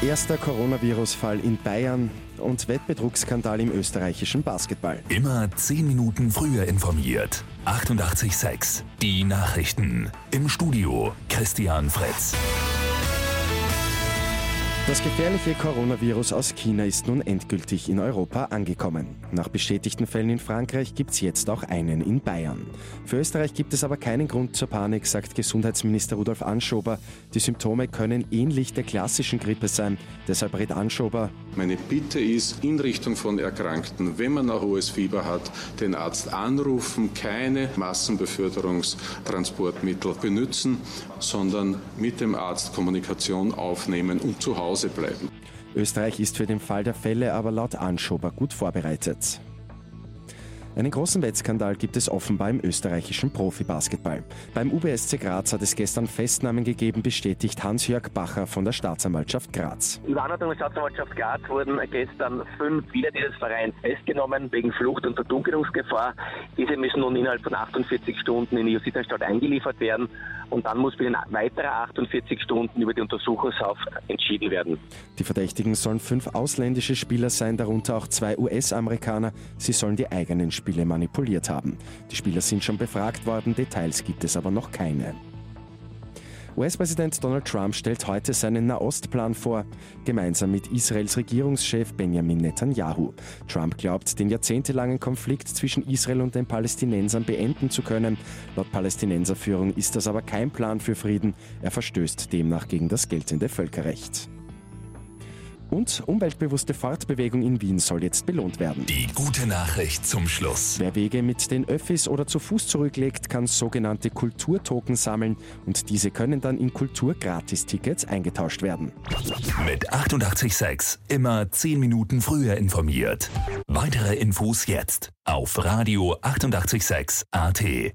Erster Coronavirus-Fall in Bayern und Wettbetrugsskandal im österreichischen Basketball. Immer 10 Minuten früher informiert. 88.6 Die Nachrichten. Im Studio Christian Fritz. Das gefährliche Coronavirus aus China ist nun endgültig in Europa angekommen. Nach bestätigten Fällen in Frankreich gibt es jetzt auch einen in Bayern. Für Österreich gibt es aber keinen Grund zur Panik, sagt Gesundheitsminister Rudolf Anschober. Die Symptome können ähnlich der klassischen Grippe sein. Deshalb rät Anschober. Meine Bitte ist in Richtung von Erkrankten, wenn man ein hohes Fieber hat, den Arzt anrufen, keine Massenbeförderungstransportmittel benutzen, sondern mit dem Arzt Kommunikation aufnehmen und zu Hause bleiben. Österreich ist für den Fall der Fälle aber laut Anschober gut vorbereitet. Einen großen Wettskandal gibt es offenbar im österreichischen Profibasketball. Beim UBSC Graz hat es gestern Festnahmen gegeben, bestätigt Hans-Jörg Bacher von der Staatsanwaltschaft Graz. Über Anordnung der Staatsanwaltschaft Graz wurden gestern fünf Spieler dieses Vereins festgenommen wegen Flucht und Verdunkelungsgefahr. Diese müssen nun innerhalb von 48 Stunden in die Justizanstalt eingeliefert werden und dann muss binnen weiterer 48 Stunden über die Untersuchungshaft entschieden werden. Die Verdächtigen sollen fünf ausländische Spieler sein, darunter auch zwei US-Amerikaner. Sie sollen die eigenen Spiele manipuliert haben. Die Spieler sind schon befragt worden, Details gibt es aber noch keine. US-Präsident Donald Trump stellt heute seinen Nahostplan vor, gemeinsam mit Israels Regierungschef Benjamin Netanyahu. Trump glaubt, den jahrzehntelangen Konflikt zwischen Israel und den Palästinensern beenden zu können. Laut Palästinenserführung ist das aber kein Plan für Frieden. Er verstößt demnach gegen das geltende Völkerrecht. Und umweltbewusste Fortbewegung in Wien soll jetzt belohnt werden. Die gute Nachricht zum Schluss. Wer Wege mit den Öffis oder zu Fuß zurücklegt, kann sogenannte Kulturtoken sammeln und diese können dann in Kulturgratistickets eingetauscht werden. Mit 886 immer 10 Minuten früher informiert. Weitere Infos jetzt auf Radio 886 AT.